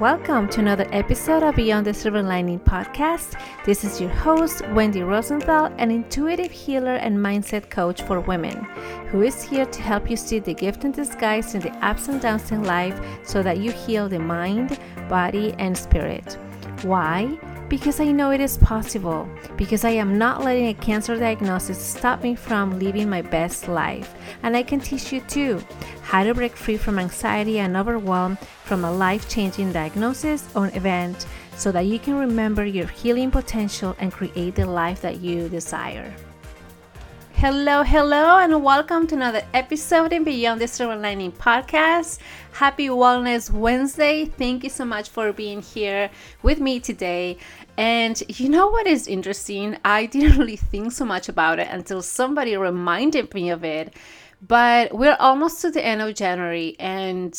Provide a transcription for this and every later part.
Welcome to another episode of Beyond the Silver Lining podcast. This is your host, Wendy Rosenthal, an intuitive healer and mindset coach for women, who is here to help you see the gift in disguise in the ups and downs in life so that you heal the mind, body, and spirit. Why? Because I know it is possible. Because I am not letting a cancer diagnosis stop me from living my best life. And I can teach you too how to break free from anxiety and overwhelm from a life changing diagnosis or event so that you can remember your healing potential and create the life that you desire. Hello, hello, and welcome to another episode in Beyond the Silver Lining podcast. Happy Wellness Wednesday. Thank you so much for being here with me today. And you know what is interesting? I didn't really think so much about it until somebody reminded me of it. But we're almost to the end of January, and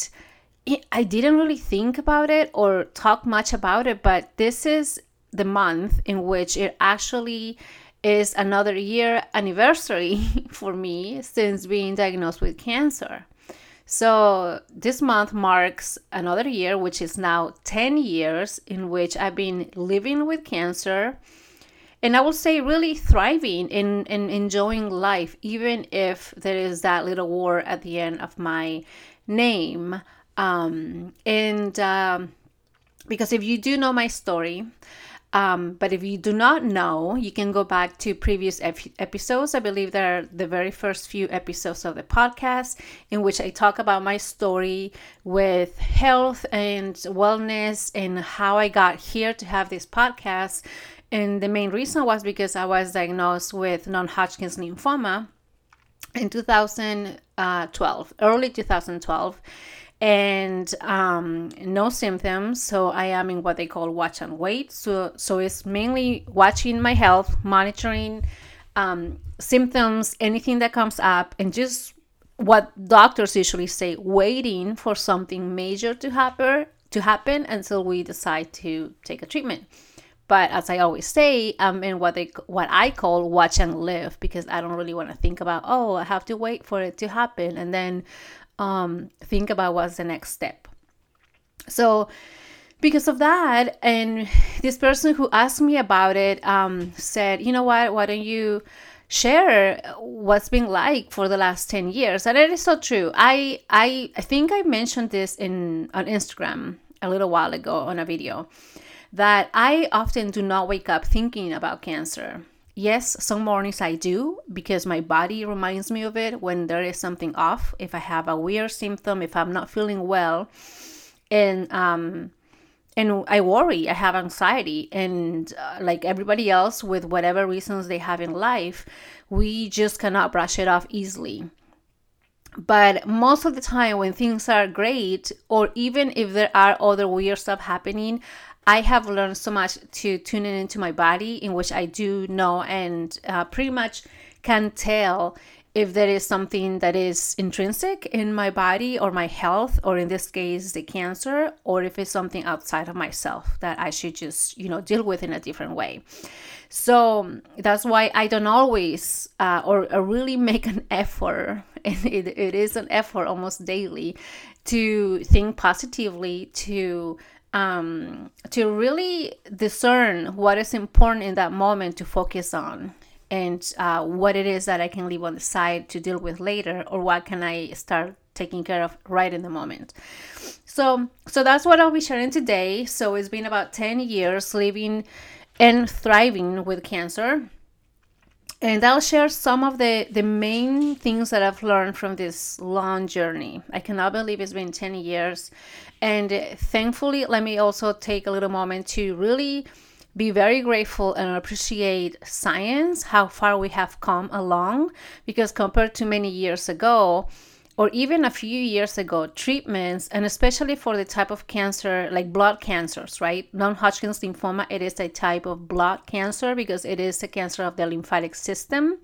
I didn't really think about it or talk much about it, but this is the month in which it actually is another year anniversary for me since being diagnosed with cancer. So this month marks another year, which is now 10 years in which I've been living with cancer. And I will say, really thriving and, enjoying life, even if there is that little war at the end of my name. Um, and um, because if you do know my story, um, but if you do not know, you can go back to previous ep- episodes. I believe they're the very first few episodes of the podcast in which I talk about my story with health and wellness and how I got here to have this podcast. And the main reason was because I was diagnosed with non Hodgkin's lymphoma in 2012, early 2012 and um, no symptoms. So I am in what they call watch and wait. So so it's mainly watching my health, monitoring um, symptoms, anything that comes up, and just what doctors usually say, waiting for something major to happen to happen until we decide to take a treatment. But as I always say, I'm in what they what I call watch and live because I don't really want to think about oh I have to wait for it to happen and then um, think about what's the next step. So, because of that, and this person who asked me about it um, said, you know what, why don't you share what's been like for the last 10 years? And it is so true. I, I, I think I mentioned this in on Instagram a little while ago on a video that I often do not wake up thinking about cancer. Yes, some mornings I do because my body reminds me of it when there is something off. If I have a weird symptom, if I'm not feeling well, and um, and I worry, I have anxiety, and uh, like everybody else with whatever reasons they have in life, we just cannot brush it off easily. But most of the time, when things are great, or even if there are other weird stuff happening, I have learned so much to tune in into my body, in which I do know and uh, pretty much can tell if there is something that is intrinsic in my body or my health, or in this case, the cancer, or if it's something outside of myself that I should just, you know, deal with in a different way. So that's why I don't always uh, or, or, really make an effort, and it, it is an effort almost daily, to think positively, to um, to really discern what is important in that moment to focus on and uh, what it is that I can leave on the side to deal with later or what can I start taking care of right in the moment. So so that's what I'll be sharing today. So it's been about 10 years living and thriving with cancer. And I'll share some of the, the main things that I've learned from this long journey. I cannot believe it's been 10 years and uh, thankfully, let me also take a little moment to really be very grateful and appreciate science, how far we have come along, because compared to many years ago, or even a few years ago, treatments, and especially for the type of cancer like blood cancers, right? Non Hodgkin's lymphoma, it is a type of blood cancer because it is a cancer of the lymphatic system.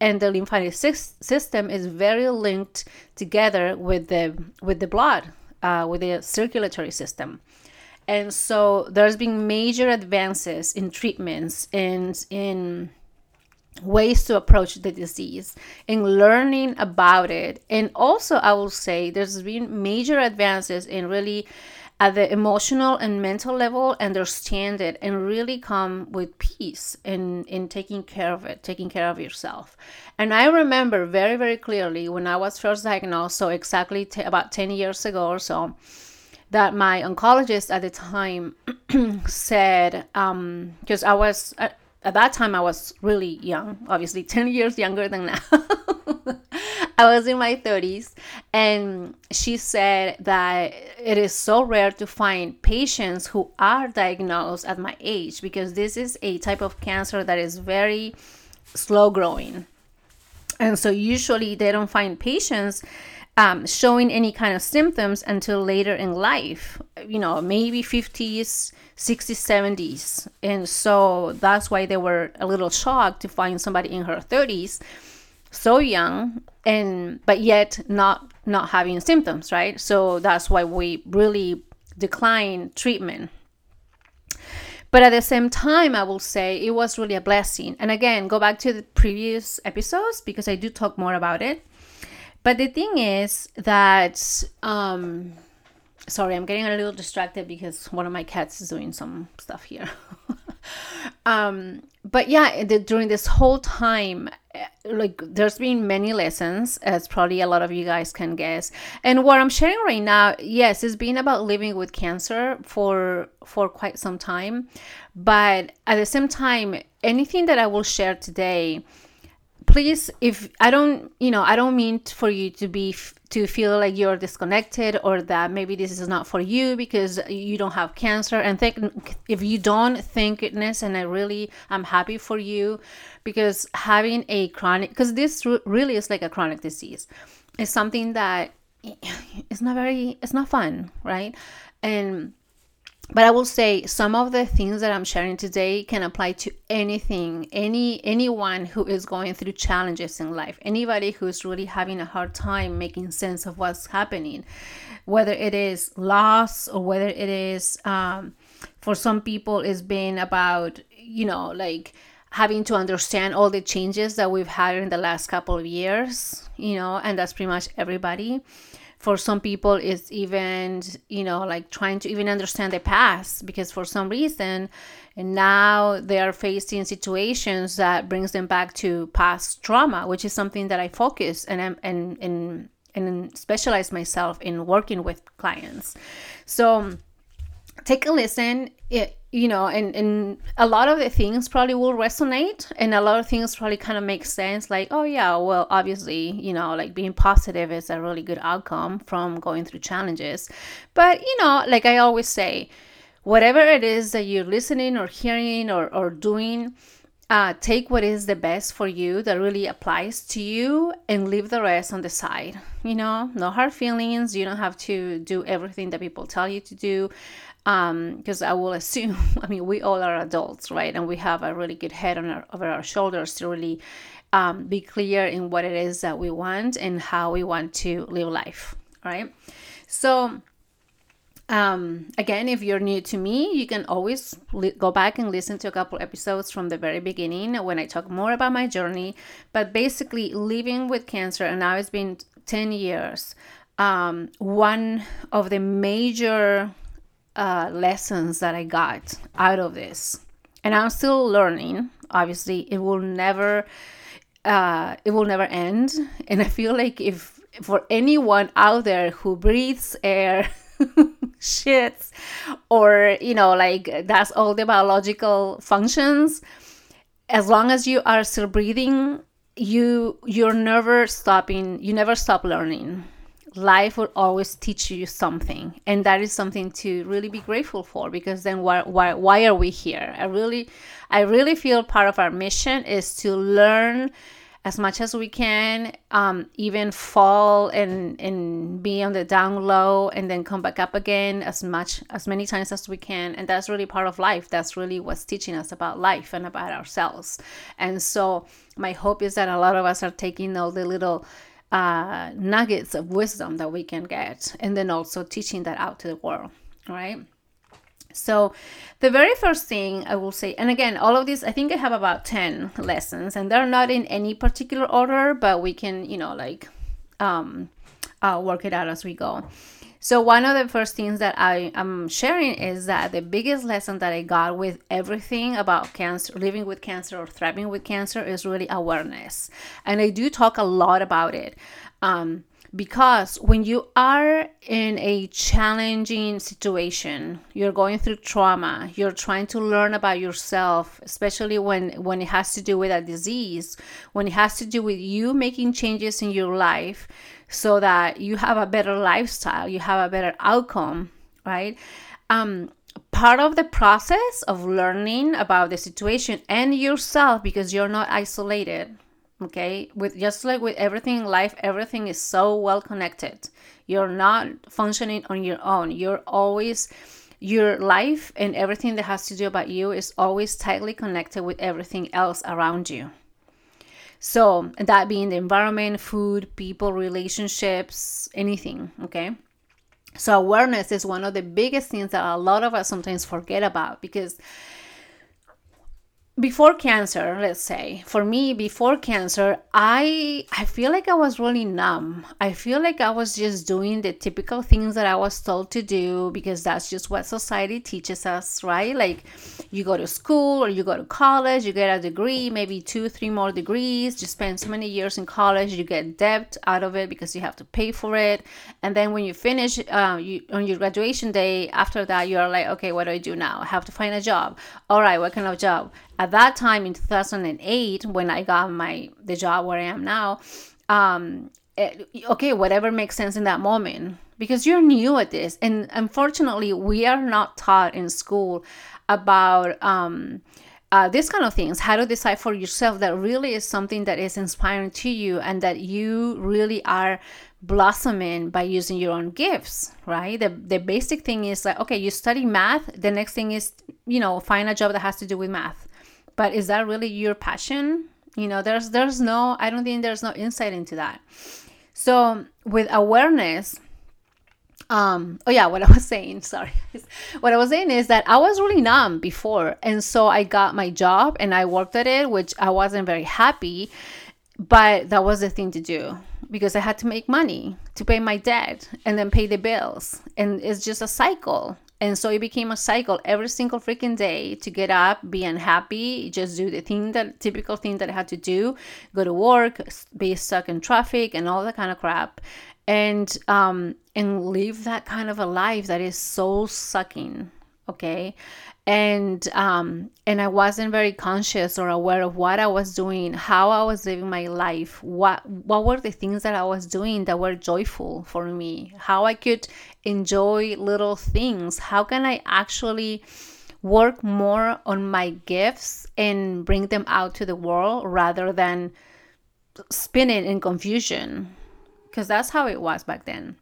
And the lymphatic system is very linked together with the with the blood uh, with the circulatory system. And so there's been major advances in treatments and in ways to approach the disease and learning about it. And also, I will say there's been major advances in really at the emotional and mental level understand it and really come with peace in in taking care of it taking care of yourself and i remember very very clearly when i was first diagnosed so exactly t- about 10 years ago or so that my oncologist at the time said because um, i was at, at that time i was really young obviously 10 years younger than now I was in my 30s, and she said that it is so rare to find patients who are diagnosed at my age because this is a type of cancer that is very slow growing. And so, usually, they don't find patients um, showing any kind of symptoms until later in life, you know, maybe 50s, 60s, 70s. And so that's why they were a little shocked to find somebody in her 30s so young and but yet not not having symptoms right? So that's why we really decline treatment. But at the same time i will say it was really a blessing. And again go back to the previous episodes because i do talk more about it but the thing is that um sorry i'm getting a little distracted because one of my cats is doing some stuff here. Um but yeah the, during this whole time eh, like there's been many lessons as probably a lot of you guys can guess. And what i'm sharing right now yes it's been about living with cancer for for quite some time. But at the same time anything that i will share today please if i don't you know i don't mean for you to be to feel like you're disconnected or that maybe this is not for you because you don't have cancer. And think if you don't thank goodness and i really i'm happy for you because having a chronic because this really is like a chronic disease. It's something that it's not very it's not fun right? And but i will say some of the things that i'm sharing today can apply to anything any anyone who is going through challenges in life anybody who's really having a hard time making sense of what's happening whether it is loss or whether it is um, for some people it's been about you know like having to understand all the changes that we've had in the last couple of years you know and that's pretty much everybody for some people it's even you know like trying to even understand the past because for some reason now they are facing situations that brings them back to past trauma which is something that i focus and and and and specialize myself in working with clients. So take a listen it, you know and and a lot of the things probably will resonate and a lot of things probably kind of make sense like oh yeah well obviously you know like being positive is a really good outcome from going through challenges. But you know like i always say whatever it is that you're listening or hearing or, or doing uh, take what is the best for you that really applies to you and leave the rest on the side you know? No hard feelings you don't have to do everything that people tell you to do because um, I will assume, I mean, we all are adults, right? And we have a really good head on our, over our shoulders to really um, be clear in what it is that we want and how we want to live life, right? So, um, again, if you're new to me, you can always li- go back and listen to a couple episodes from the very beginning when I talk more about my journey. But basically, living with cancer, and now it's been 10 years. Um, one of the major uh, lessons that I got out of this. And I'm still learning. Obviously, it will never uh, it will never end. And I feel like if for anyone out there who breathes air, shits, or you know, like that's all the biological functions, as long as you are still breathing, you you're never stopping. You never stop learning life will always teach you something and that is something to really be grateful for because then why, why, why are we here? I really i really feel part of our mission is to learn as much as we can um, even fall and and be on the down low and then come back up again as much as many times as we can and that's really part of life. That's really what's teaching us about life and about ourselves. And so my hope is that a lot of us are taking all the little uh, nuggets of wisdom that we can get, and then also teaching that out to the world, right? So, the very first thing I will say, and again, all of these, I think I have about 10 lessons, and they're not in any particular order, but we can, you know, like um, uh, work it out as we go. So, one of the first things that I am sharing is that the biggest lesson that I got with everything about cancer, living with cancer or thriving with cancer, is really awareness. And I do talk a lot about it. Um, because when you are in a challenging situation you're going through trauma you're trying to learn about yourself especially when when it has to do with a disease when it has to do with you making changes in your life so that you have a better lifestyle you have a better outcome right? Um part of the process of learning about the situation and yourself because you're not isolated okay? With just like with everything in life everything is so well connected. You're not functioning on your own. You're always your life and everything that has to do about you is always tightly connected with everything else around you. So that being the environment food people relationships anything okay? So awareness is one of the biggest things that a lot of us sometimes forget about because before cancer let's say for me before cancer i i feel like i was really numb. I feel like i was just doing the typical things that i was told to do because that's just what society teaches us right? Like you go to school or you go to college you get a degree maybe two three more degrees. You spend so many years in college you get debt out of it because you have to pay for it. And then when you finish uh, you, on your graduation day after that you're like okay what do i do now? I have to find a job. All right what kind of job at that time in 2008 when i got my the job where i am now um it, okay whatever makes sense in that moment because you're new at this. And unfortunately we are not taught in school about um uh, kind of things. How to decide for yourself that really is something that is inspiring to you and that you really are blossoming by using your own gifts right? The, the basic thing is like okay you study math. The next thing is you know find a job that has to do with math but is that really your passion? You know there's there's no i don't think there's no insight into that. So with awareness um oh yeah what i was saying sorry. What i was saying is that i was really numb before and so i got my job and i worked at it which i wasn't very happy but that was the thing to do because i had to make money to pay my debt and then pay the bills and it's just a cycle and so it became a cycle every single freaking day to get up, be unhappy, just do the thing that typical thing that I had to do, go to work, be stuck in traffic and all that kind of crap. And um and live that kind of a life that is so sucking. Okay? And um and i wasn't very conscious or aware of what i was doing how i was living my life what what were the things that i was doing that were joyful for me how i could enjoy little things how can i actually work more on my gifts and bring them out to the world rather than spinning in confusion? Because that's how it was back then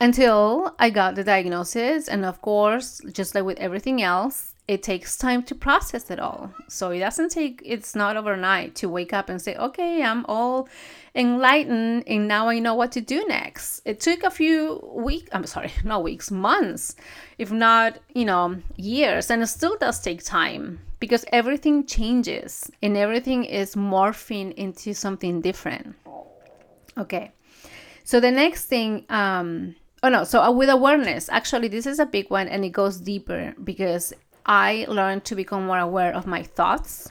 until I got the diagnosis. And of course, just like with everything else, it takes time to process it all. So it doesn't take, it's not overnight to wake up and say, okay, I'm all enlightened and now I know what to do next. It took a few weeks, I'm sorry, not weeks, months, if not, you know, years. And it still does take time because everything changes and everything is morphing into something different. Okay. So the next thing, um, oh no so uh, with awareness actually this is a big one and it goes deeper because i learned to become more aware of my thoughts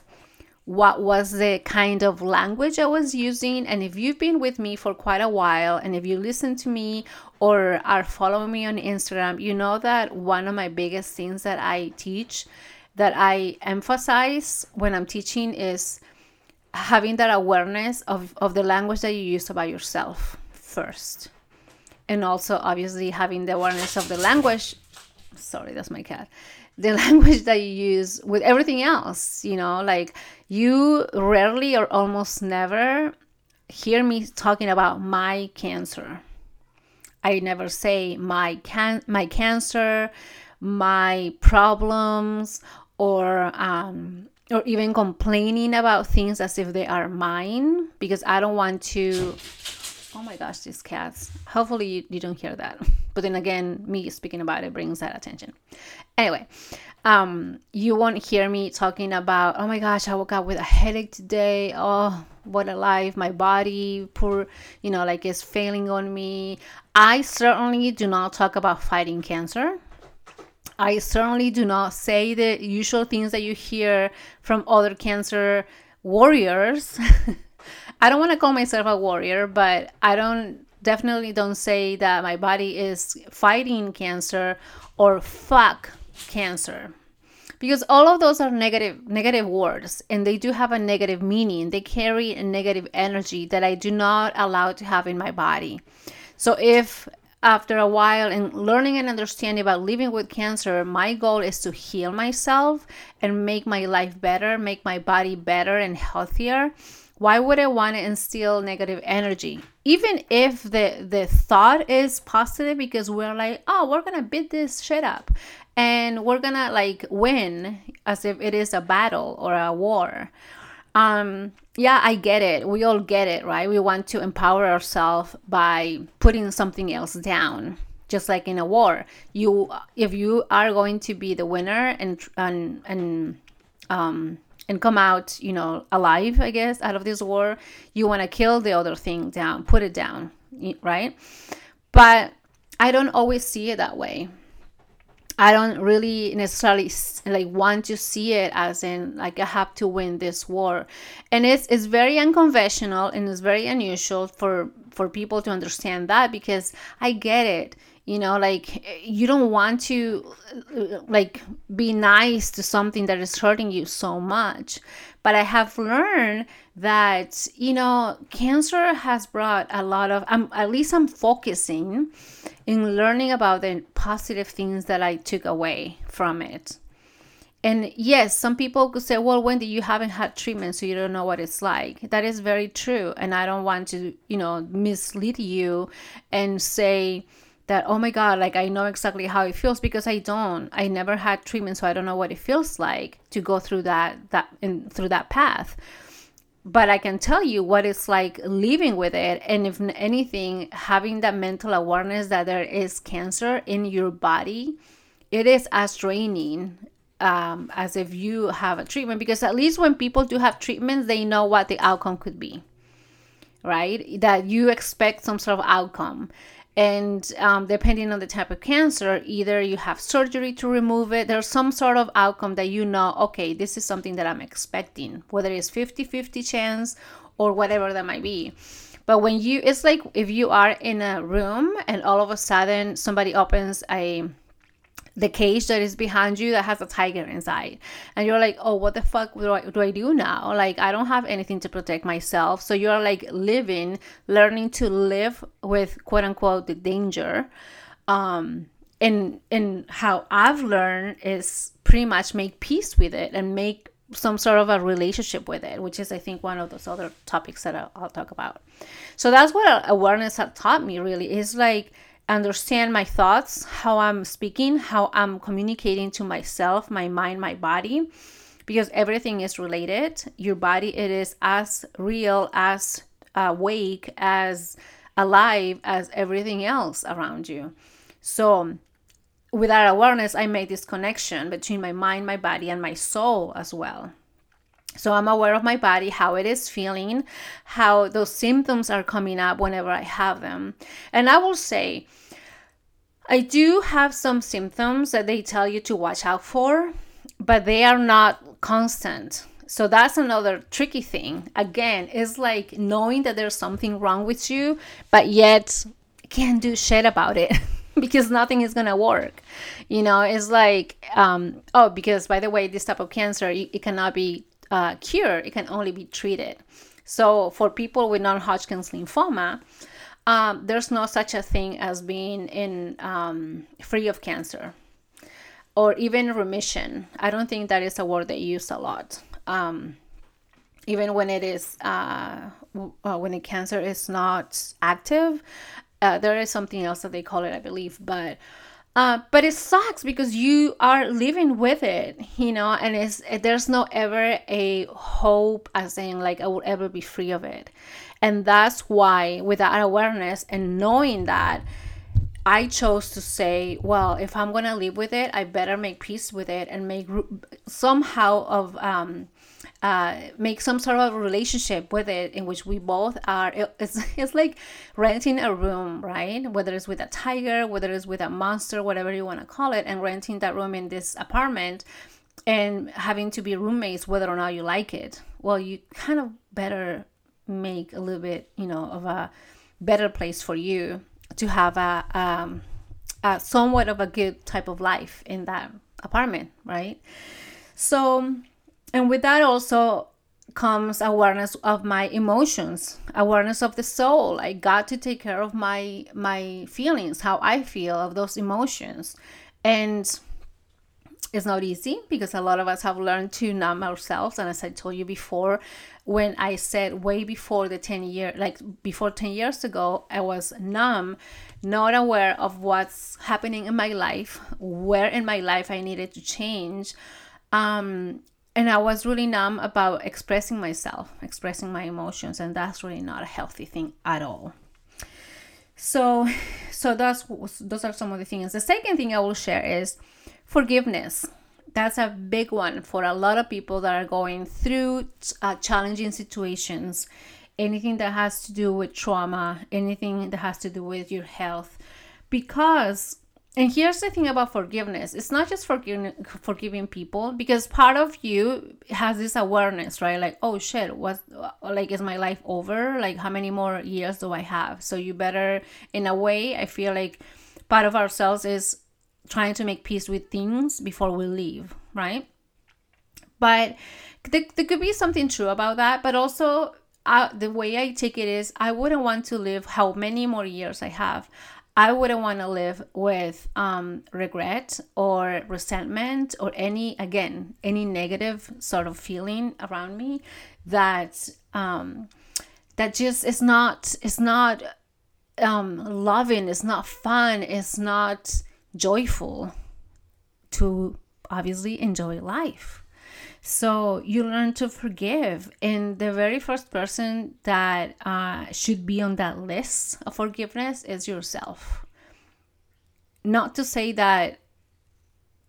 what was the kind of language i was using and if you've been with me for quite a while and if you listen to me or are following me on instagram you know that one of my biggest things that i teach that i emphasize when i'm teaching is having that awareness of, of the language that you use about yourself first and also obviously having the awareness of the language sorry that's my cat the language that you use with everything else you know like you rarely or almost never hear me talking about my cancer. I never say my can my cancer my problems or um or even complaining about things as if they are mine because i don't want to Oh my gosh, these cats. Hopefully, you, you don't hear that. But then again, me speaking about it brings that attention. Anyway, um, you won't hear me talking about, oh my gosh, I woke up with a headache today. Oh, what a life. My body, poor, you know, like it's failing on me. I certainly do not talk about fighting cancer. I certainly do not say the usual things that you hear from other cancer warriors. I don't want to call myself a warrior, but I don't definitely don't say that my body is fighting cancer or fuck cancer. Because all of those are negative negative words and they do have a negative meaning. They carry a negative energy that i do not allow to have in my body. So if after a while and learning and understanding about living with cancer my goal is to heal myself and make my life better make my body better and healthier why would i want to instill negative energy? Even if the the thought is positive because we're like oh we're gonna beat this shit up and we're gonna like win as if it is a battle or a war. Um yeah i get it. We all get it right? We want to empower ourselves by putting something else down just like in a war. You if you are going to be the winner and and and um and come out you know alive i guess out of this war you want to kill the other thing down put it down right? But i don't always see it that way. I don't really necessarily like want to see it as in like I have to win this war, and it's it's very unconventional and it's very unusual for for people to understand that because I get it. You know, like you don't want to like be nice to something that is hurting you so much, but I have learned that you know cancer has brought a lot of. I'm at least I'm focusing in learning about the positive things that I took away from it. And yes, some people could say, well, Wendy, you haven't had treatment, so you don't know what it's like. That is very true. And I don't want to, you know, mislead you and say that, oh my God, like I know exactly how it feels because I don't. I never had treatment, so I don't know what it feels like to go through that that in through that path but I can tell you what it's like living with it. And if anything, having that mental awareness that there is cancer in your body, it is as draining um, as if you have a treatment. Because at least when people do have treatments, they know what the outcome could be, right? That you expect some sort of outcome and um, depending on the type of cancer either you have surgery to remove it there's some sort of outcome that you know okay this is something that i'm expecting whether it's 50 50 chance or whatever that might be. But when you it's like if you are in a room and all of a sudden somebody opens a the cage that is behind you that has a tiger inside and you're like oh what the fuck do I, do I do now like i don't have anything to protect myself so you're like living learning to live with quote unquote the danger um and and how i've learned is pretty much make peace with it and make some sort of a relationship with it, which is, I think, one of those other topics that I'll, I'll talk about. So that's what awareness has taught me. Really, is like understand my thoughts, how I'm speaking, how I'm communicating to myself, my mind, my body, because everything is related. Your body, it is as real, as awake, as alive as everything else around you. So, with that awareness, I make this connection between my mind, my body, and my soul as well. So I'm aware of my body, how it is feeling, how those symptoms are coming up whenever I have them. And I will say, I do have some symptoms that they tell you to watch out for, but they are not constant. So that's another tricky thing. Again, it's like knowing that there's something wrong with you, but yet can't do shit about it. because nothing is gonna work you know it's like um, oh because by the way this type of cancer it, it cannot be uh, cure, it can only be treated. So for people with non-Hodgkin's lymphoma, um, there's no such a thing as being in um, free of cancer or even remission. I don't think that is a word they use a lot. Um, even when it is uh, when the cancer is not active, uh, there is something else that they call it, I believe, but uh, but it sucks because you are living with it, you know, and it's there's no ever a hope as saying like I will ever be free of it. And that's why with that awareness and knowing that I chose to say, well, if I'm gonna live with it, I better make peace with it and make somehow of um, uh, make some sort of relationship with it in which we both are. It's it's like renting a room, right? Whether it's with a tiger, whether it's with a monster, whatever you want to call it, and renting that room in this apartment and having to be roommates whether or not you like it. Well, you kind of better make a little bit, you know, of a better place for you to have a, um, a somewhat of a good type of life in that apartment, right? So, and with that also comes awareness of my emotions awareness of the soul i got to take care of my my feelings how i feel of those emotions and it's not easy because a lot of us have learned to numb ourselves. And as i told you before when i said way before the 10 year like before 10 years ago i was numb not aware of what's happening in my life where in my life i needed to change. Um and i was really numb about expressing myself expressing my emotions and that's really not a healthy thing at all. So so that's those are some of the things. The second thing i will share is Forgiveness. That's a big one for a lot of people that are going through uh, challenging situations. Anything that has to do with trauma, anything that has to do with your health. Because and here's the thing about forgiveness it's not just forgiving forgiving people because part of you has this awareness right like oh shit what like is my life over like how many more years do i have so you better in a way i feel like part of ourselves is trying to make peace with things before we leave, right? But there, there could be something true about that, but also uh, the way I take it is I wouldn't want to live how many more years I have. I wouldn't want to live with um, regret or resentment or any, again, any negative sort of feeling around me that um, that just is not, it's not um, loving, it's not fun, it's not joyful to obviously enjoy life. So you learn to forgive. And the very first person that uh, should be on that list of forgiveness is yourself. Not to say that,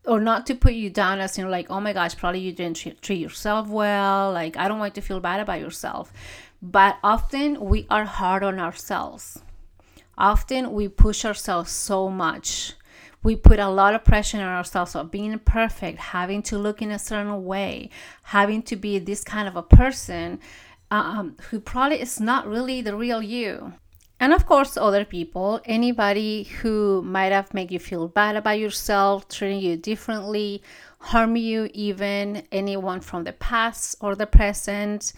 or not to put you down as in like, oh my gosh, probably you didn't treat, treat yourself well. Like, I don't want you to feel bad about yourself. But often we are hard on ourselves. Often we push ourselves so much we put a lot of pressure on ourselves of being perfect, having to look in a certain way, having to be this kind of a person um, who probably is not really the real you. And of course, other people, anybody who might have made you feel bad about yourself, treating you differently, harm you, even anyone from the past or the present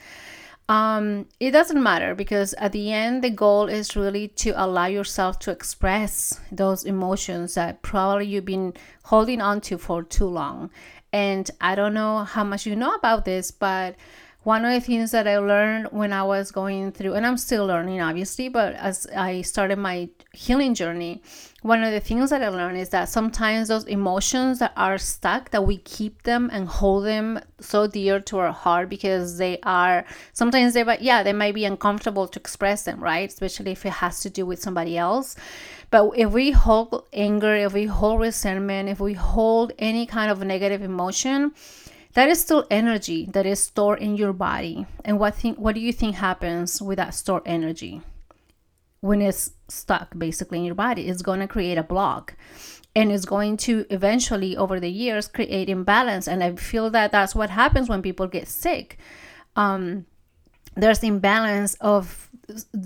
um, it doesn't matter because at the end, the goal is really to allow yourself to express those emotions that probably you've been holding on to for too long. And I don't know how much you know about this, but one of the things that I learned when I was going through, and I'm still learning, obviously, but as I started my healing journey, one of the things that I learned is that sometimes those emotions that are stuck, that we keep them and hold them so dear to our heart because they are sometimes they, yeah, they might be uncomfortable to express them, right? Especially if it has to do with somebody else. But if we hold anger, if we hold resentment, if we hold any kind of negative emotion, that is still energy that is stored in your body. And what think what do you think happens with that stored energy? When it's stuck basically in your body, it's going to create a block and it's going to eventually over the years create imbalance and i feel that that's what happens when people get sick um, there's imbalance of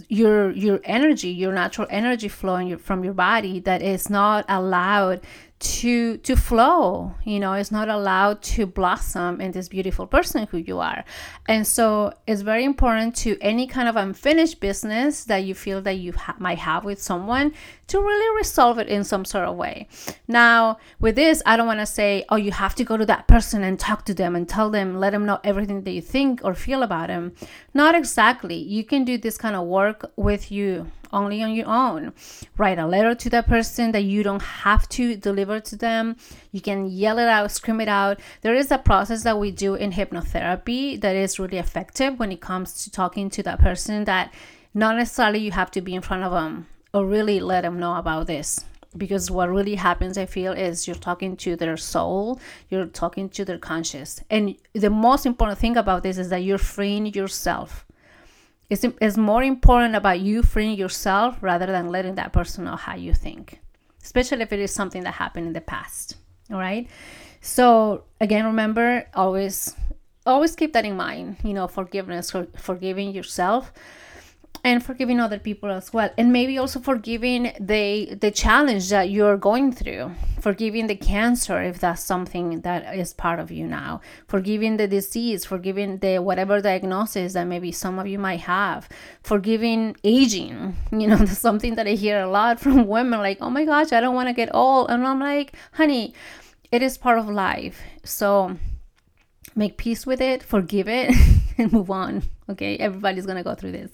your your energy your natural energy flowing from your body that is not allowed to to flow you know it's not allowed to blossom in this beautiful person who you are. And so it's very important to any kind of unfinished business that you feel that you ha- might have with someone to really resolve it in some sort of way. Now with this i don't want to say oh you have to go to that person and talk to them and tell them let them know everything that you think or feel about them. Not exactly. You can do this kind of work with you only on your own. Write a letter to that person that you don't have to deliver to them. You can yell it out, scream it out. There is a process that we do in hypnotherapy that is really effective when it comes to talking to that person that not necessarily you have to be in front of them or really let them know about this. because what really happens i feel is you're talking to their soul you're talking to their conscious and the most important thing about this is that you're freeing yourself it's, it's more important about you freeing yourself rather than letting that person know how you think especially if it is something that happened in the past all right? So again remember always always keep that in mind you know forgiveness for forgiving yourself and forgiving other people as well and maybe also forgiving the the challenge that you're going through. Forgiving the cancer if that's something that is part of you now. Forgiving the disease forgiving the whatever diagnosis that maybe some of you might have. Forgiving aging you know that's something that i hear a lot from women like oh my gosh i don't want to get old and i'm like honey it is part of life so make peace with it forgive it and move on okay? Everybody's gonna go through this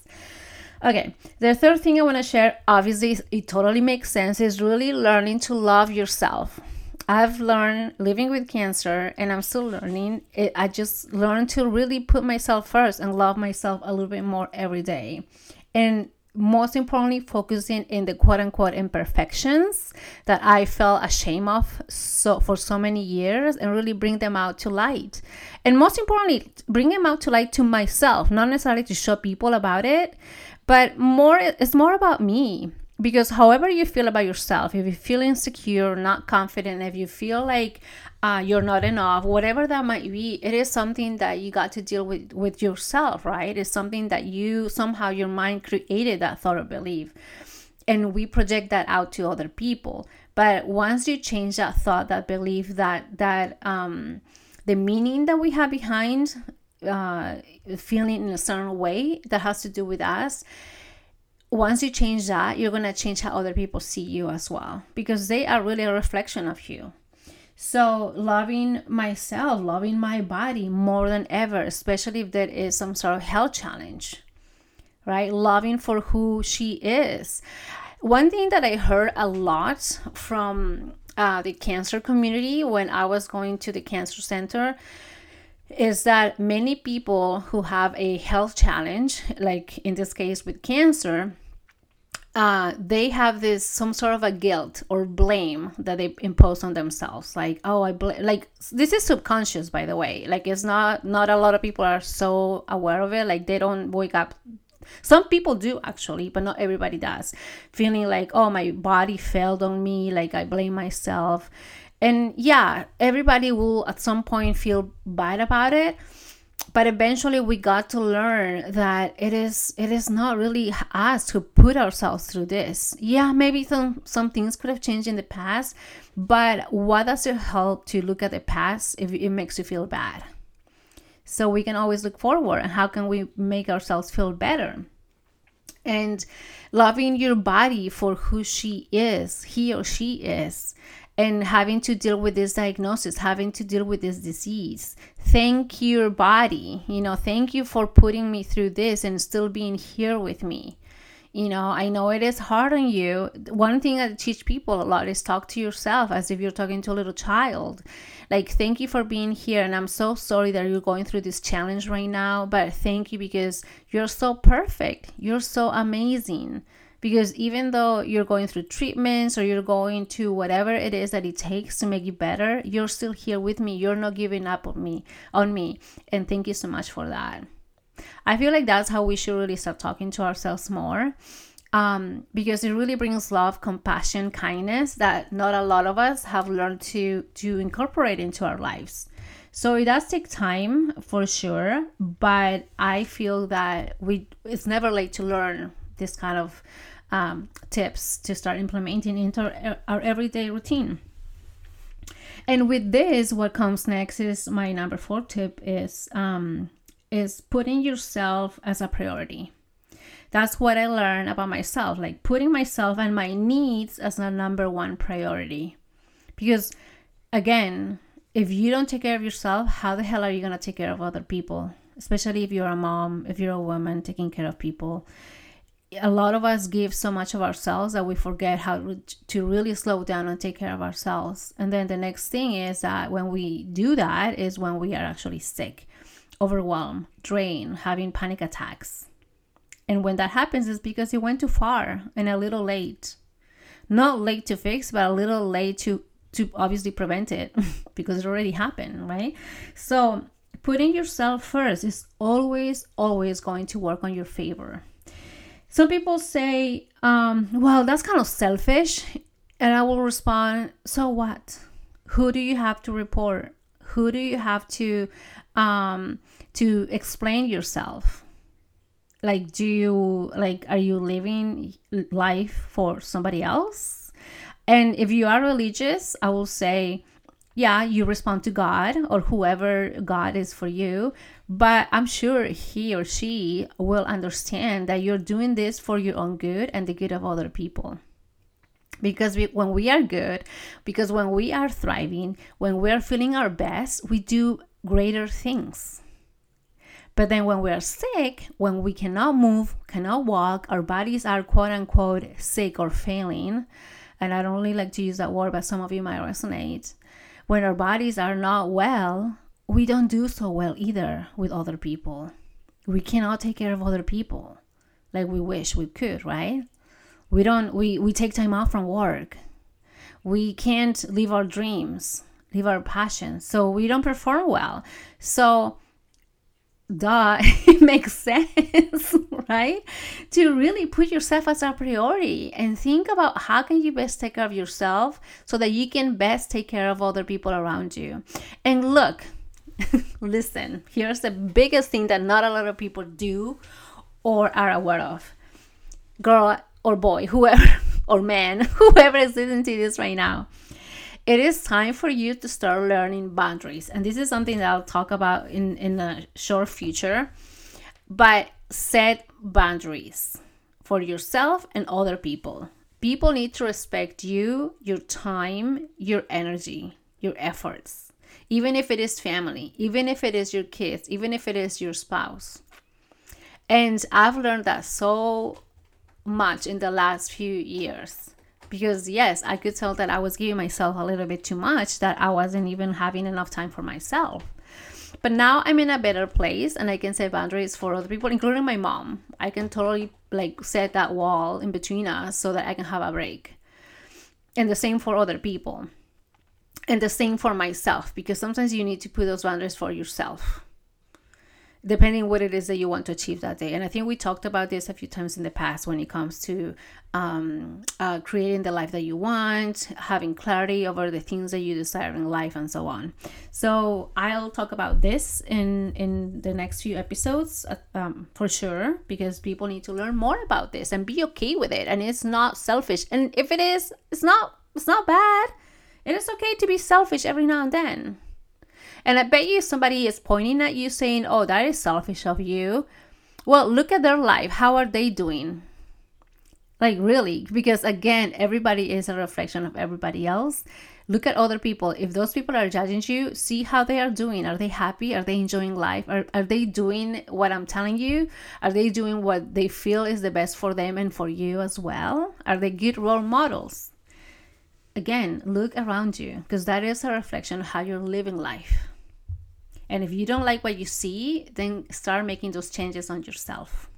Okay, the third thing I want to share, obviously, it totally makes sense, is really learning to love yourself. I've learned living with cancer and I'm still learning. It, I just learned to really put myself first and love myself a little bit more every day. And most importantly, focusing in the quote unquote imperfections that I felt ashamed of so for so many years and really bring them out to light. And most importantly, bring them out to light to myself, not necessarily to show people about it, but more it's more about me because however you feel about yourself if you feel insecure not confident if you feel like uh, you're not enough whatever that might be it is something that you got to deal with with yourself right? It's something that you somehow your mind created that thought or belief. And we project that out to other people. But once you change that thought that belief that that um the meaning that we have behind uh, feeling in a certain way that has to do with us once you change that you're going to change how other people see you as well because they are really a reflection of you. So loving myself loving my body more than ever especially if there is some sort of health challenge right? Loving for who she is. One thing that i heard a lot from uh, the cancer community when i was going to the cancer center is that many people who have a health challenge, like in this case with cancer, uh, they have this some sort of a guilt or blame that they impose on themselves. Like oh i bl-, like this is subconscious by the way. Like it's not not a lot of people are so aware of it. Like they don't wake up. Some people do actually but not everybody does. Feeling like oh my body failed on me. Like i blame myself and yeah, everybody will at some point feel bad about it. But eventually we got to learn that it is it is not really us to put ourselves through this. Yeah, maybe some some things could have changed in the past, but what does it help to look at the past if it makes you feel bad? So we can always look forward and how can we make ourselves feel better? and loving your body for who she is, he or she is, and having to deal with this diagnosis, having to deal with this disease. Thank your body. You know, thank you for putting me through this and still being here with me. You know, I know it is hard on you. One thing I teach people a lot is talk to yourself as if you're talking to a little child. Like, thank you for being here. And I'm so sorry that you're going through this challenge right now, but thank you because you're so perfect. You're so amazing because even though you're going through treatments or you're going to whatever it is that it takes to make you better you're still here with me. You're not giving up on me on me. And thank you so much for that. I feel like that's how we should really start talking to ourselves more. Um, because it really brings love compassion kindness that not a lot of us have learned to to incorporate into our lives. So it does take time for sure but i feel that we it's never late to learn this kind of um, tips to start implementing into our, everyday routine. And with this, what comes next is my number four tip is um, is putting yourself as a priority. That's what I learned about myself, like putting myself and my needs as a number one priority. Because again, if you don't take care of yourself, how the hell are you gonna take care of other people? Especially if you're a mom, if you're a woman taking care of people a lot of us give so much of ourselves that we forget how to really slow down and take care of ourselves. And then the next thing is that when we do that is when we are actually sick, overwhelmed, drained, having panic attacks. And when that happens is because you went too far and a little late. not late to fix, but a little late to to obviously prevent it because it already happened, right? So putting yourself first is always, always going to work on your favor. Some people say, um, well, that's kind of selfish. And I will respond, so what? Who do you have to report? Who do you have to um, to explain yourself? Like, do you like are you living life for somebody else? And if you are religious, I will say, yeah, you respond to God or whoever God is for you, but I'm sure he or she will understand that you're doing this for your own good and the good of other people. Because we, when we are good, because when we are thriving, when we're feeling our best, we do greater things. But then when we are sick, when we cannot move, cannot walk, our bodies are quote unquote sick or failing, and I don't really like to use that word, but some of you might resonate when our bodies are not well, we don't do so well either with other people. We cannot take care of other people like we wish we could, right? We don't we we take time off from work. We can't live our dreams, live our passions. So we don't perform well. So duh, it makes sense, right? To really put yourself as a priority and think about how can you best take care of yourself so that you can best take care of other people around you. And look, listen, here's the biggest thing that not a lot of people do or are aware of. Girl or boy, whoever, or man, whoever is listening to this right now it is time for you to start learning boundaries. And this is something that I'll talk about in, in a short future. But set boundaries for yourself and other people. People need to respect you, your time, your energy, your efforts, even if it is family, even if it is your kids, even if it is your spouse. And I've learned that so much in the last few years because yes i could tell that i was giving myself a little bit too much that i wasn't even having enough time for myself. But now i'm in a better place and i can set boundaries for other people including my mom. I can totally like set that wall in between us so that i can have a break. And the same for other people and the same for myself because sometimes you need to put those boundaries for yourself depending what it is that you want to achieve that day. And i think we talked about this a few times in the past when it comes to um, uh, creating the life that you want having clarity over the things that you desire in life and so on. So i'll talk about this in in the next few episodes uh, um, for sure because people need to learn more about this and be okay with it. And it's not selfish. And if it is it's not it's not bad it is okay to be selfish every now and then and I bet you somebody is pointing at you saying, oh, that is selfish of you. Well, look at their life. How are they doing? Like, really? Because again, everybody is a reflection of everybody else. Look at other people. If those people are judging you, see how they are doing. Are they happy? Are they enjoying life? Are, are they doing what I'm telling you? Are they doing what they feel is the best for them and for you as well? Are they good role models? Again, look around you because that is a reflection of how you're living life. And if you don't like what you see, then start making those changes on yourself.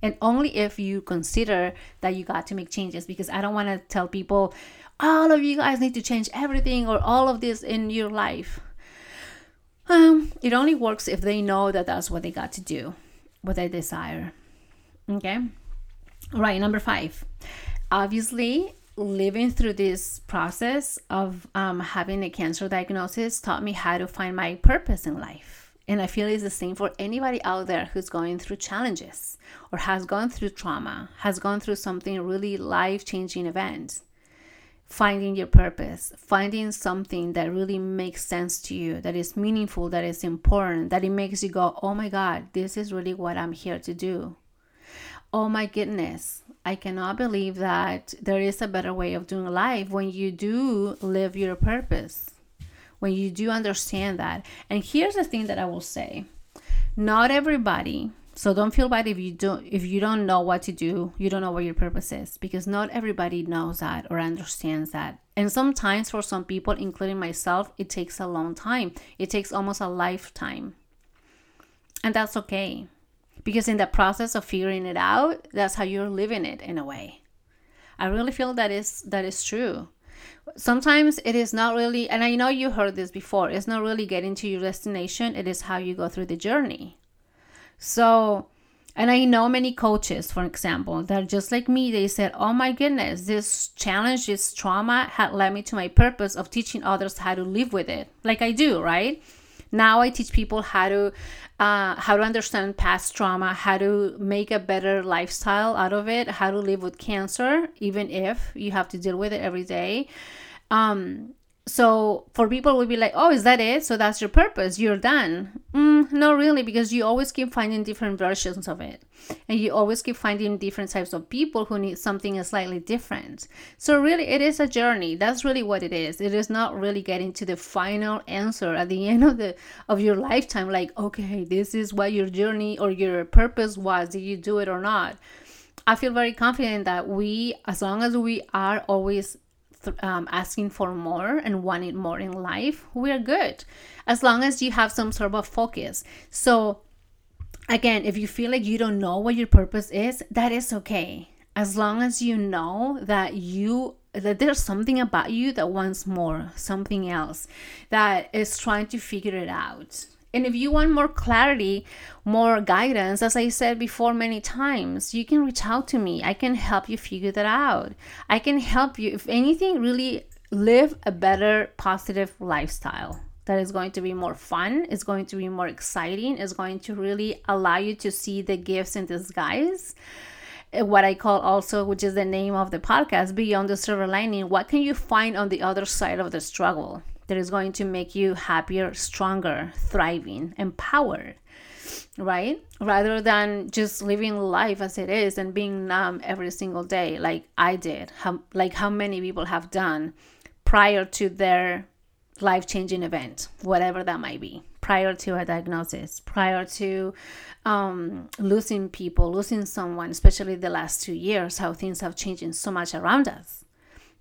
And only if you consider that you got to make changes, because I don't want to tell people, all of you guys need to change everything or all of this in your life. Um, it only works if they know that that's what they got to do, what they desire. Okay. Right. Number five. Obviously, living through this process of um, having a cancer diagnosis taught me how to find my purpose in life. And I feel it's the same for anybody out there who's going through challenges or has gone through trauma, has gone through something really life changing event. Finding your purpose, finding something that really makes sense to you, that is meaningful, that is important, that it makes you go, oh my God, this is really what I'm here to do. Oh my goodness, I cannot believe that there is a better way of doing life when you do live your purpose, when you do understand that. And here's the thing that I will say. Not everybody so don't feel bad if you don't if you don't know what to do you don't know what your purpose is because not everybody knows that or understands that. And sometimes for some people including myself it takes a long time. It takes almost a lifetime. And that's okay because in the process of figuring it out, that's how you're living it in a way. I really feel that is that is true. Sometimes it is not really, and I know you heard this before. It's not really getting to your destination. It is how you go through the journey. So and I know many coaches, for example, that just like me, they said, Oh my goodness, this challenge, this trauma had led me to my purpose of teaching others how to live with it. Like I do, right? Now I teach people how to uh, how to understand past trauma, how to make a better lifestyle out of it, how to live with cancer, even if you have to deal with it every day. Um, so for people will be like oh is that it? So that's your purpose? You're done. Mm, no really because you always keep finding different versions of it. And you always keep finding different types of people who need something slightly different. So really it is a journey. That's really what it is. It is not really getting to the final answer at the end of the of your lifetime like okay this is what your journey or your purpose was. Did you do it or not? I feel very confident that we, as long as we are always um, asking for more and wanting more in life, we're good as long as you have some sort of focus. So, again, if you feel like you don't know what your purpose is, that is okay. As long as you know that you that there's something about you that wants more, something else that is trying to figure it out. And if you want more clarity, more guidance, as I said before many times, you can reach out to me. I can help you figure that out. I can help you, if anything, really live a better, positive lifestyle that is going to be more fun, is going to be more exciting, is going to really allow you to see the gifts in disguise. What I call also, which is the name of the podcast, Beyond the Silver Lining. What can you find on the other side of the struggle? That is going to make you happier, stronger, thriving, empowered, right? Rather than just living life as it is and being numb every single day, like I did, how, like how many people have done prior to their life changing event, whatever that might be, prior to a diagnosis, prior to um, losing people, losing someone, especially the last two years, how things have changed so much around us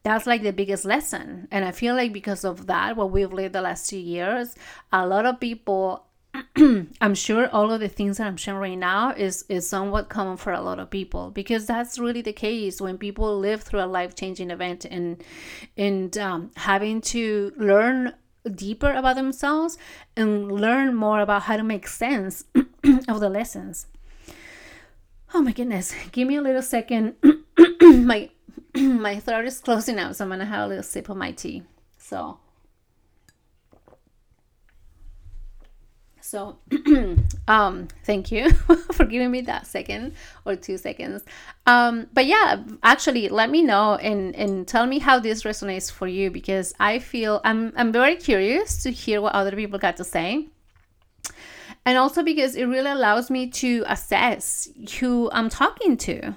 that's like the biggest lesson. And i feel like because of that what we've lived the last two years a lot of people i'm sure all of the things that i'm sharing right now is is somewhat common for a lot of people. Because that's really the case when people live through a life-changing event and and um, having to learn deeper about themselves and learn more about how to make sense of the lessons. Oh my goodness. Give me a little second. My my throat is closing out, so I'm gonna have a little sip of my tea. So, so, um, thank you for giving me that second or two seconds. Um, but yeah, actually, let me know and and tell me how this resonates for you because I feel I'm I'm very curious to hear what other people got to say and also because it really allows me to assess who I'm talking to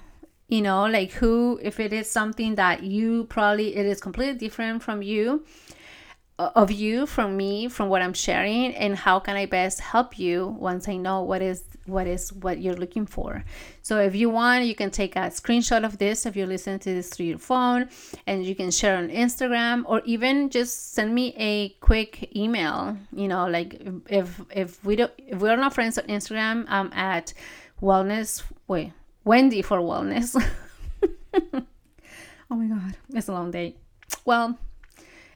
you know like who if it is something that you probably it is completely different from you uh, of you from me from what i'm sharing and how can i best help you once i know what is what is what you're looking for. So if you want you can take a screenshot of this if you're listening to this through your phone and you can share on instagram or even just send me a quick email you know like if if we don't if we're not friends on instagram i'm at wellness wait Wendy for wellness. oh my god, it's a long day. Well,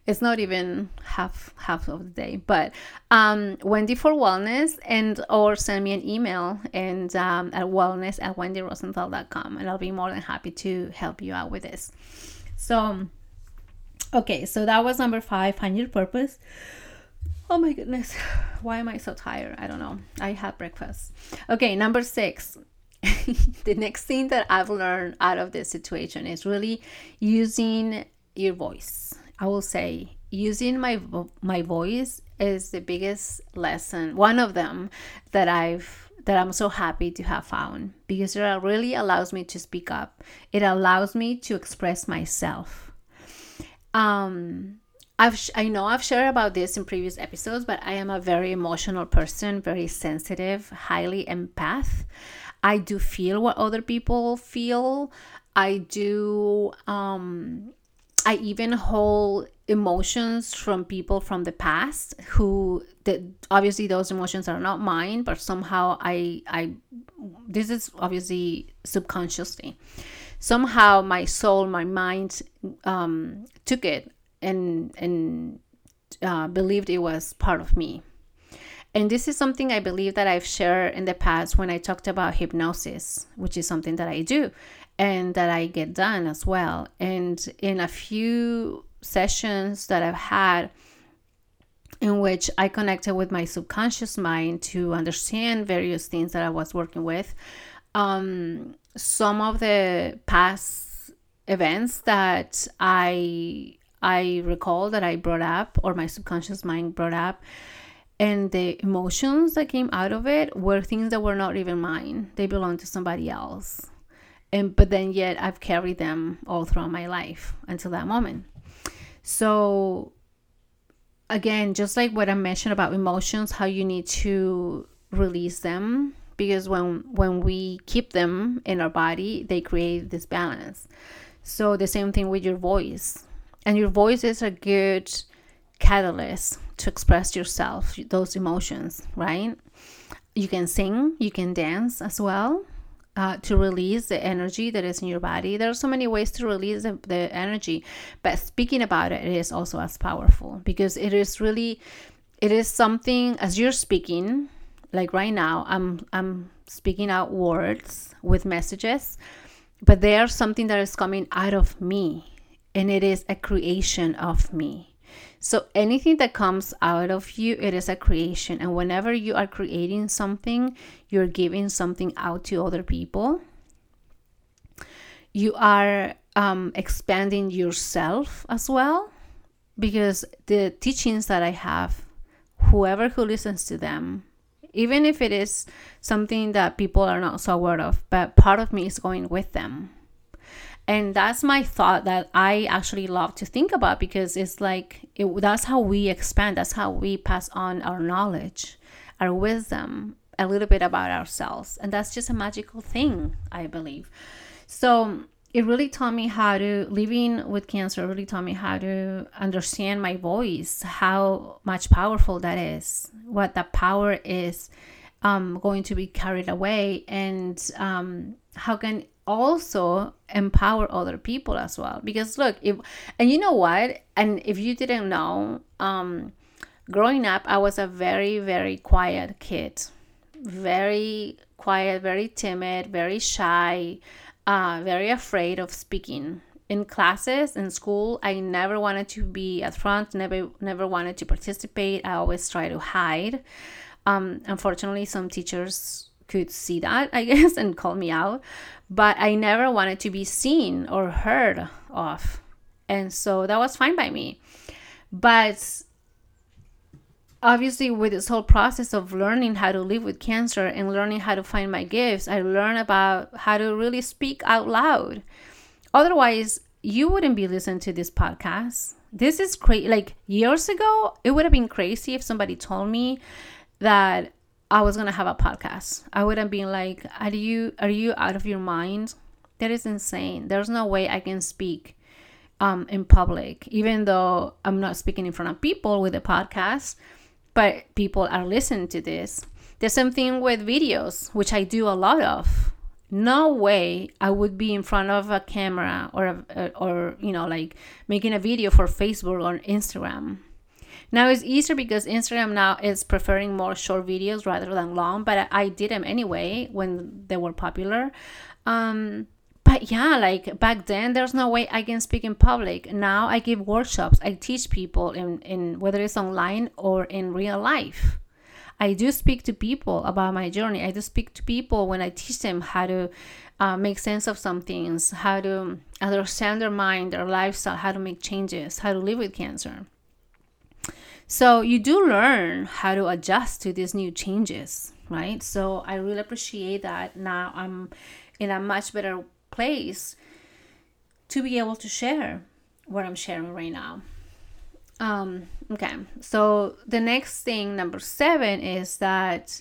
it's not even half half of the day, but um, Wendy for wellness, and or send me an email and um, at wellness at wendyrosenthal.com, and I'll be more than happy to help you out with this. So, okay, so that was number five. Find your purpose. Oh my goodness, why am I so tired? I don't know. I had breakfast. Okay, number six the next thing that I've learned out of this situation is really using your voice. I will say using my my voice is the biggest lesson, one of them that I've that I'm so happy to have found because it really allows me to speak up. It allows me to express myself. Um I've I know I've shared about this in previous episodes, but I am a very emotional person, very sensitive, highly empath. I do feel what other people feel. I do um I even hold emotions from people from the past who that obviously those emotions are not mine, but somehow I I this is obviously subconsciously. somehow my soul, my mind um, took it and and uh, believed it was part of me. And this is something I believe that I've shared in the past when I talked about hypnosis, which is something that I do and that I get done as well. And in a few sessions that I've had, in which I connected with my subconscious mind to understand various things that I was working with. Um, some of the past events that I I recall that I brought up or my subconscious mind brought up and the emotions that came out of it were things that were not even mine. They belonged to somebody else. And but then yet I've carried them all throughout my life until that moment. So again, just like what I mentioned about emotions, how you need to release them because when when we keep them in our body, they create this balance. So the same thing with your voice. And your voice is a good catalyst to express yourself, those emotions, right? You can sing, you can dance as well uh, to release the energy that is in your body. There are so many ways to release the, the energy, but speaking about it is also as powerful because it is really, it is something as you're speaking, like right now, I'm I'm speaking out words with messages, but they are something that is coming out of me, and it is a creation of me. So anything that comes out of you, it is a creation. And whenever you are creating something, you're giving something out to other people. You are um, expanding yourself as well, because the teachings that I have, whoever who listens to them, even if it is something that people are not so aware of, but part of me is going with them and that's my thought that i actually love to think about because it's like it, that's how we expand that's how we pass on our knowledge our wisdom a little bit about ourselves. And that's just a magical thing i believe. So it really taught me how to living with cancer really taught me how to understand my voice how much powerful that is what that power is um, going to be carried away and um, how can also empower other people as well. Because look if and you know what? And if you didn't know um growing up i was a very very quiet kid. Very quiet very timid very shy uh, very afraid of speaking. In classes in school i never wanted to be at front never never wanted to participate. I always try to hide. Um, unfortunately some teachers could see that, I guess, and call me out. But I never wanted to be seen or heard of. And so that was fine by me. But obviously, with this whole process of learning how to live with cancer and learning how to find my gifts, I learned about how to really speak out loud. Otherwise, you wouldn't be listening to this podcast. This is crazy. Like years ago, it would have been crazy if somebody told me that I was gonna have a podcast. I would have been like, "Are you are you out of your mind? That is insane. There's no way I can speak um, in public, even though I'm not speaking in front of people with a podcast, but people are listening to this. The same thing with videos, which I do a lot of. No way I would be in front of a camera or a, or you know like making a video for Facebook or Instagram now it's easier because Instagram now is preferring more short videos rather than long, but I, did them anyway when they were popular. Um, but yeah, like back then, there's no way I can speak in public. Now I give workshops. I teach people in, in whether it's online or in real life. I do speak to people about my journey. I do speak to people when I teach them how to uh, make sense of some things, how to understand their mind, their lifestyle, how to make changes, how to live with cancer. So you do learn how to adjust to these new changes, right? So I really appreciate that. Now I'm in a much better place to be able to share what I'm sharing right now. Um, okay, so the next thing, number seven, is that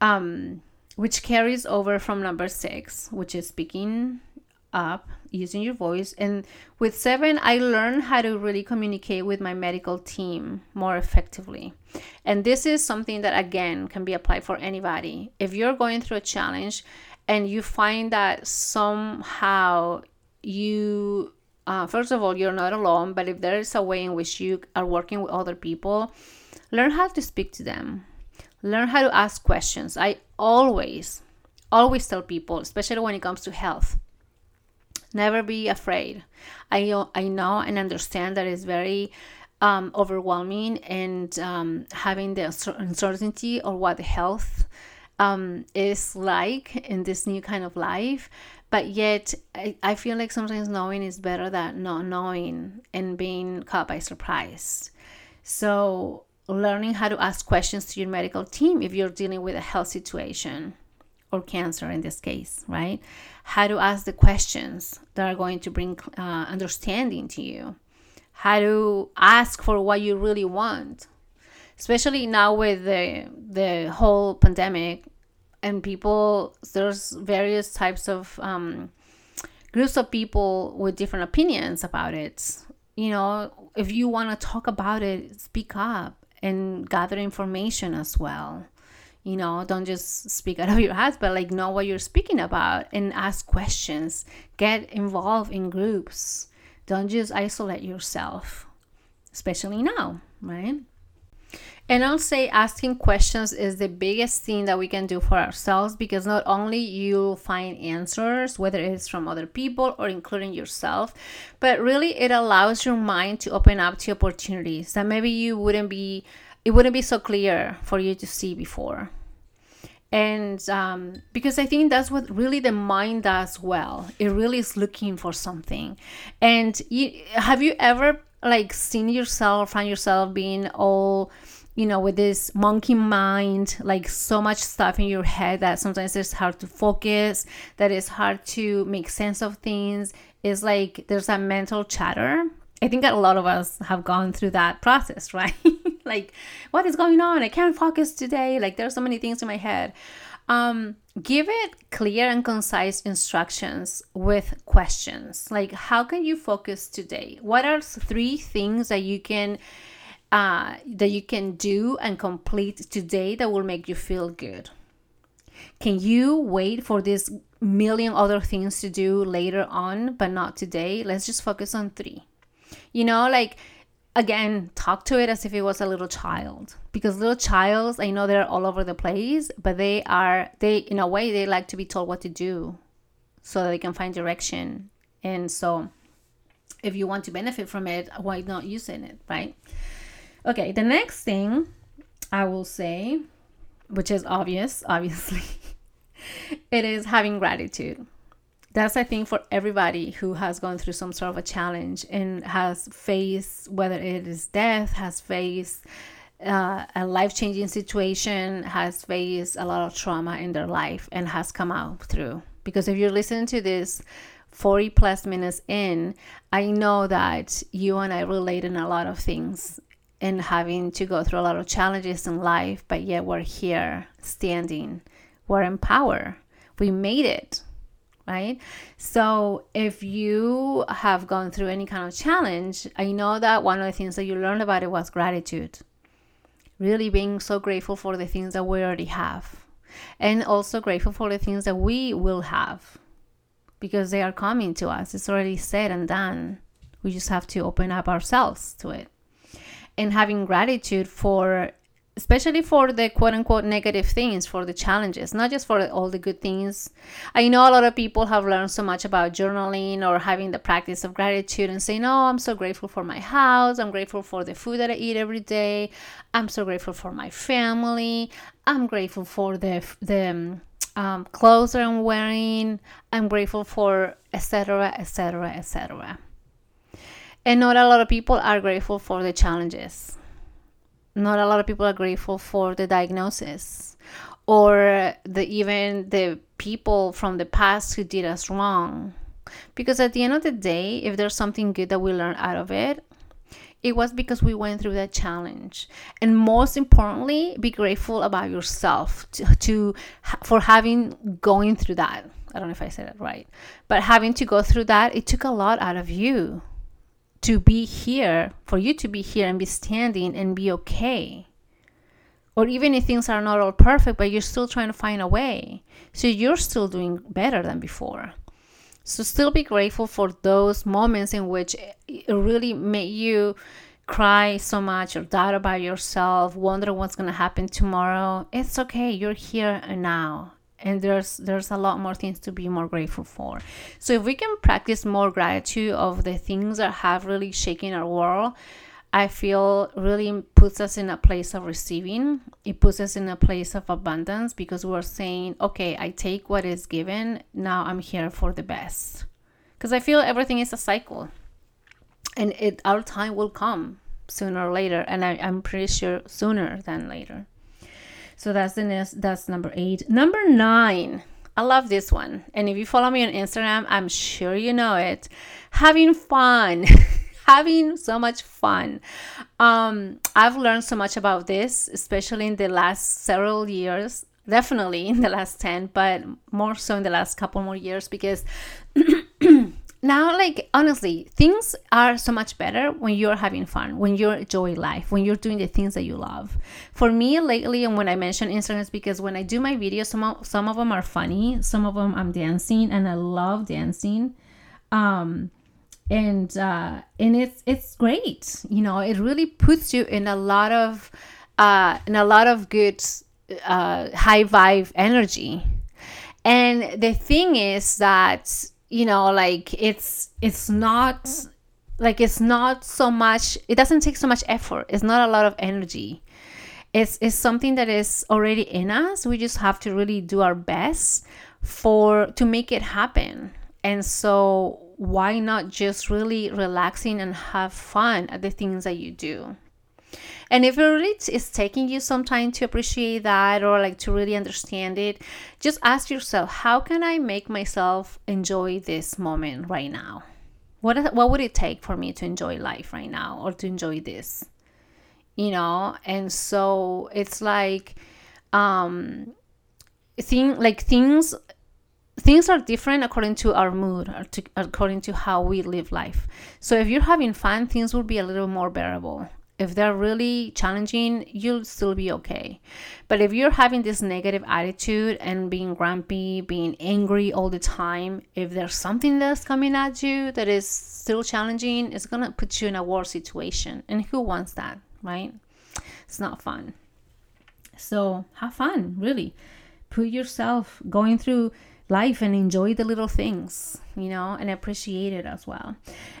um, which carries over from number six, which is speaking up using your voice. And with seven, I learned how to really communicate with my medical team more effectively. And this is something that, again, can be applied for anybody. If you're going through a challenge and you find that somehow you uh, first of all you're not alone but if there is a way in which you are working with other people learn how to speak to them learn how to ask questions i always always tell people especially when it comes to health never be afraid i, I know and understand that it's very um, overwhelming and um, having the uncertainty or what health um, is like in this new kind of life. But yet, I, I feel like sometimes knowing is better than not knowing and being caught by surprise. So, learning how to ask questions to your medical team if you're dealing with a health situation or cancer in this case, right? How to ask the questions that are going to bring uh, understanding to you. How to ask for what you really want. Especially now with the the whole pandemic and people there's various types of um, groups of people with different opinions about it. You know if you want to talk about it speak up and gather information as well you know don't just speak out of your head but like know what you're speaking about and ask questions get involved in groups don't just isolate yourself, especially now, right? And I'll say asking questions is the biggest thing that we can do for ourselves because not only you'll find answers, whether it's from other people or including yourself, but really it allows your mind to open up to opportunities that maybe you wouldn't be, it wouldn't be so clear for you to see before. And um, because i think that's what really the mind does well. It really is looking for something. And you, have you ever like seen yourself find yourself being all you know with this monkey mind like so much stuff in your head that sometimes it's hard to focus that it's hard to make sense of things? It's like there's a mental chatter. I think a lot of us have gone through that process right like what is going on? I can't focus today. Like there are so many things in my head. Um, give it clear and concise instructions with questions. Like how can you focus today? What are three things that you can uh, that you can do and complete today that will make you feel good? Can you wait for this million other things to do later on but not today? Let's just focus on three. You know like again talk to it as if it was a little child. Because little childs i know they're all over the place but they are they in a way they like to be told what to do so they can find direction. And so if you want to benefit from it why not using it right? Okay the next thing i will say which is obvious obviously it is having gratitude that's I think for everybody who has gone through some sort of a challenge and has faced whether it is death, has faced uh, a life changing situation, has faced a lot of trauma in their life and has come out through. Because if you're listening to this 40 plus minutes in, I know that you and I relate in a lot of things and having to go through a lot of challenges in life, but yet we're here standing. We're in power. We made it right? So, if you have gone through any kind of challenge, I know that one of the things that you learned about it was gratitude. Really being so grateful for the things that we already have, and also grateful for the things that we will have because they are coming to us. It's already said and done. We just have to open up ourselves to it. And having gratitude for especially for the quote unquote negative things, for the challenges, not just for all the good things. I know a lot of people have learned so much about journaling or having the practice of gratitude and saying, Oh, I'm so grateful for my house. I'm grateful for the food that I eat every day. I'm so grateful for my family. I'm grateful for the, the um, clothes that I'm wearing. I'm grateful for etc. etc. etc. And not a lot of people are grateful for the challenges not a lot of people are grateful for the diagnosis or the even the people from the past who did us wrong. Because at the end of the day if there's something good that we learn out of it it was because we went through that challenge. And most importantly be grateful about yourself to, to for having going through that. I don't know if i said it right. But having to go through that it took a lot out of you to be here, for you to be here and be standing and be okay. or even if things are not all perfect but you're still trying to find a way. So you're still doing better than before. So still be grateful for those moments in which it really made you cry so much or doubt about yourself wonder what's going to happen tomorrow. It's okay you're here and now and there's there's a lot more things to be more grateful for so if we can practice more gratitude of the things that have really shaken our world I feel really puts us in a place of receiving. It puts us in a place of abundance because we're saying, okay, I take what is given. Now I'm here for the best. Because I feel everything is a cycle and it our time will come sooner or later. And I, I'm pretty sure sooner than later. So that's the next, that's number eight. Number nine. I love this one. And if you follow me on Instagram, I'm sure you know it. Having fun. having so much fun. Um, I've learned so much about this, especially in the last several years. Definitely in the last 10, but more so in the last couple more years because now like honestly things are so much better when you're having fun when you're enjoying life when you're doing the things that you love for me lately and when i mention instagram is because when i do my videos some of, some of them are funny some of them i'm dancing and i love dancing um and uh, and it's it's great. You know, it really puts you in a lot of uh, in a lot of good uh, high vibe energy. And the thing is that you know, like it's it's not like it's not so much. It doesn't take so much effort. It's not a lot of energy. It's it's something that is already in us. We just have to really do our best for to make it happen. And so why not just really relaxing and have fun at the things that you do? And if it is taking you some time to appreciate that or like to really understand it, just ask yourself, how can I make myself enjoy this moment right now? What what would it take for me to enjoy life right now or to enjoy this? You know, and so it's like um thing like things things are different according to our mood or to, according to how we live life so if you're having fun things will be a little more bearable if they're really challenging you'll still be okay. But if you're having this negative attitude and being grumpy being angry all the time if there's something that's coming at you that is still challenging it's gonna put you in a worse situation. And who wants that right? It's not fun. So have fun really. Put yourself going through life and enjoy the little things, you know, and appreciate it as well.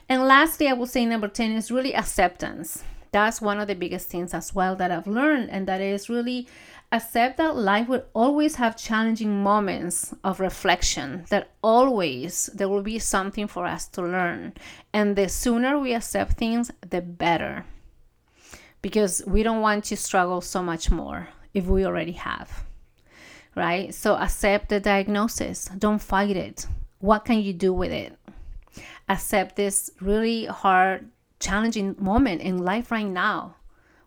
And lastly, I will say number 10 is really acceptance. That's one of the biggest things as well that I've learned, and that is really accept that life will always have challenging moments of reflection, that always there will be something for us to learn. And the sooner we accept things, the better. Because we don't want to struggle so much more if we already have right? So accept the diagnosis, don't fight it. What can you do with it? Accept this really hard, challenging moment in life right now.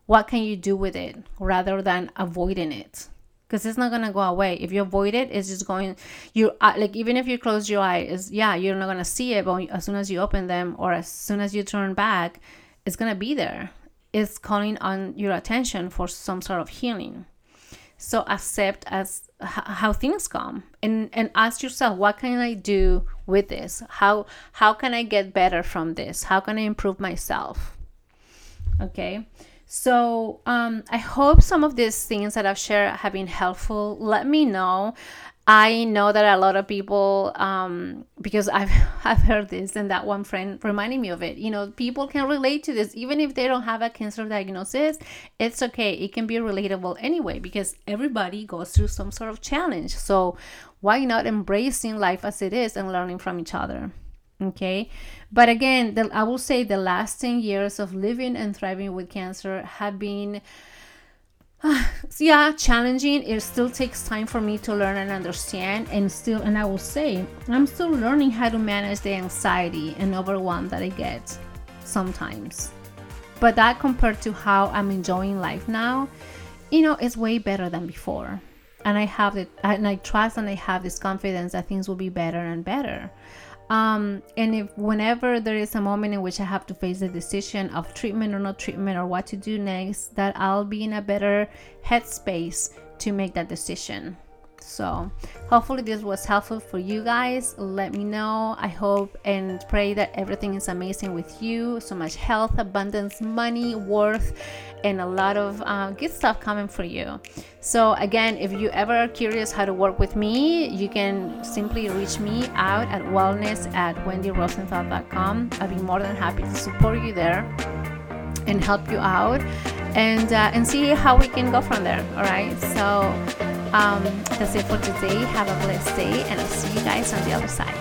What can you do with it rather than avoiding it? Because it's not gonna go away. If you avoid it, it's just going. You uh, like even if you close your eyes, yeah, you're not gonna see it. But as soon as you open them, or as soon as you turn back, it's gonna be there. It's calling on your attention for some sort of healing. So accept as how things come and and ask yourself what can I do with this? How how can I get better from this? How can I improve myself? Okay. So um, I hope some of these things that I've shared have been helpful. Let me know I know that a lot of people, um, because I've I've heard this, and that one friend reminded me of it. You know, people can relate to this even if they don't have a cancer diagnosis. It's okay; it can be relatable anyway because everybody goes through some sort of challenge. So why not embracing life as it is and learning from each other? Okay, but again, the, I will say the last ten years of living and thriving with cancer have been so yeah challenging. It still takes time for me to learn and understand and still and i will say i'm still learning how to manage the anxiety and overwhelm that i get sometimes. But that compared to how i'm enjoying life now you know it's way better than before and i have it and i trust and i have this confidence that things will be better and better Um, and if whenever there is a moment in which I have to face the decision of treatment or no treatment or what to do next, that I'll be in a better headspace to make that decision. So, hopefully, this was helpful for you guys. Let me know. I hope and pray that everything is amazing with you. So much health, abundance, money, worth, and a lot of uh, good stuff coming for you. So, again, if you ever are curious how to work with me, you can simply reach me out at wellness at wendyrosenthal.com. I'll be more than happy to support you there and help you out and uh, and see how we can go from there all right so um, that's it for today have a blessed day? And i'll see you guys on the other side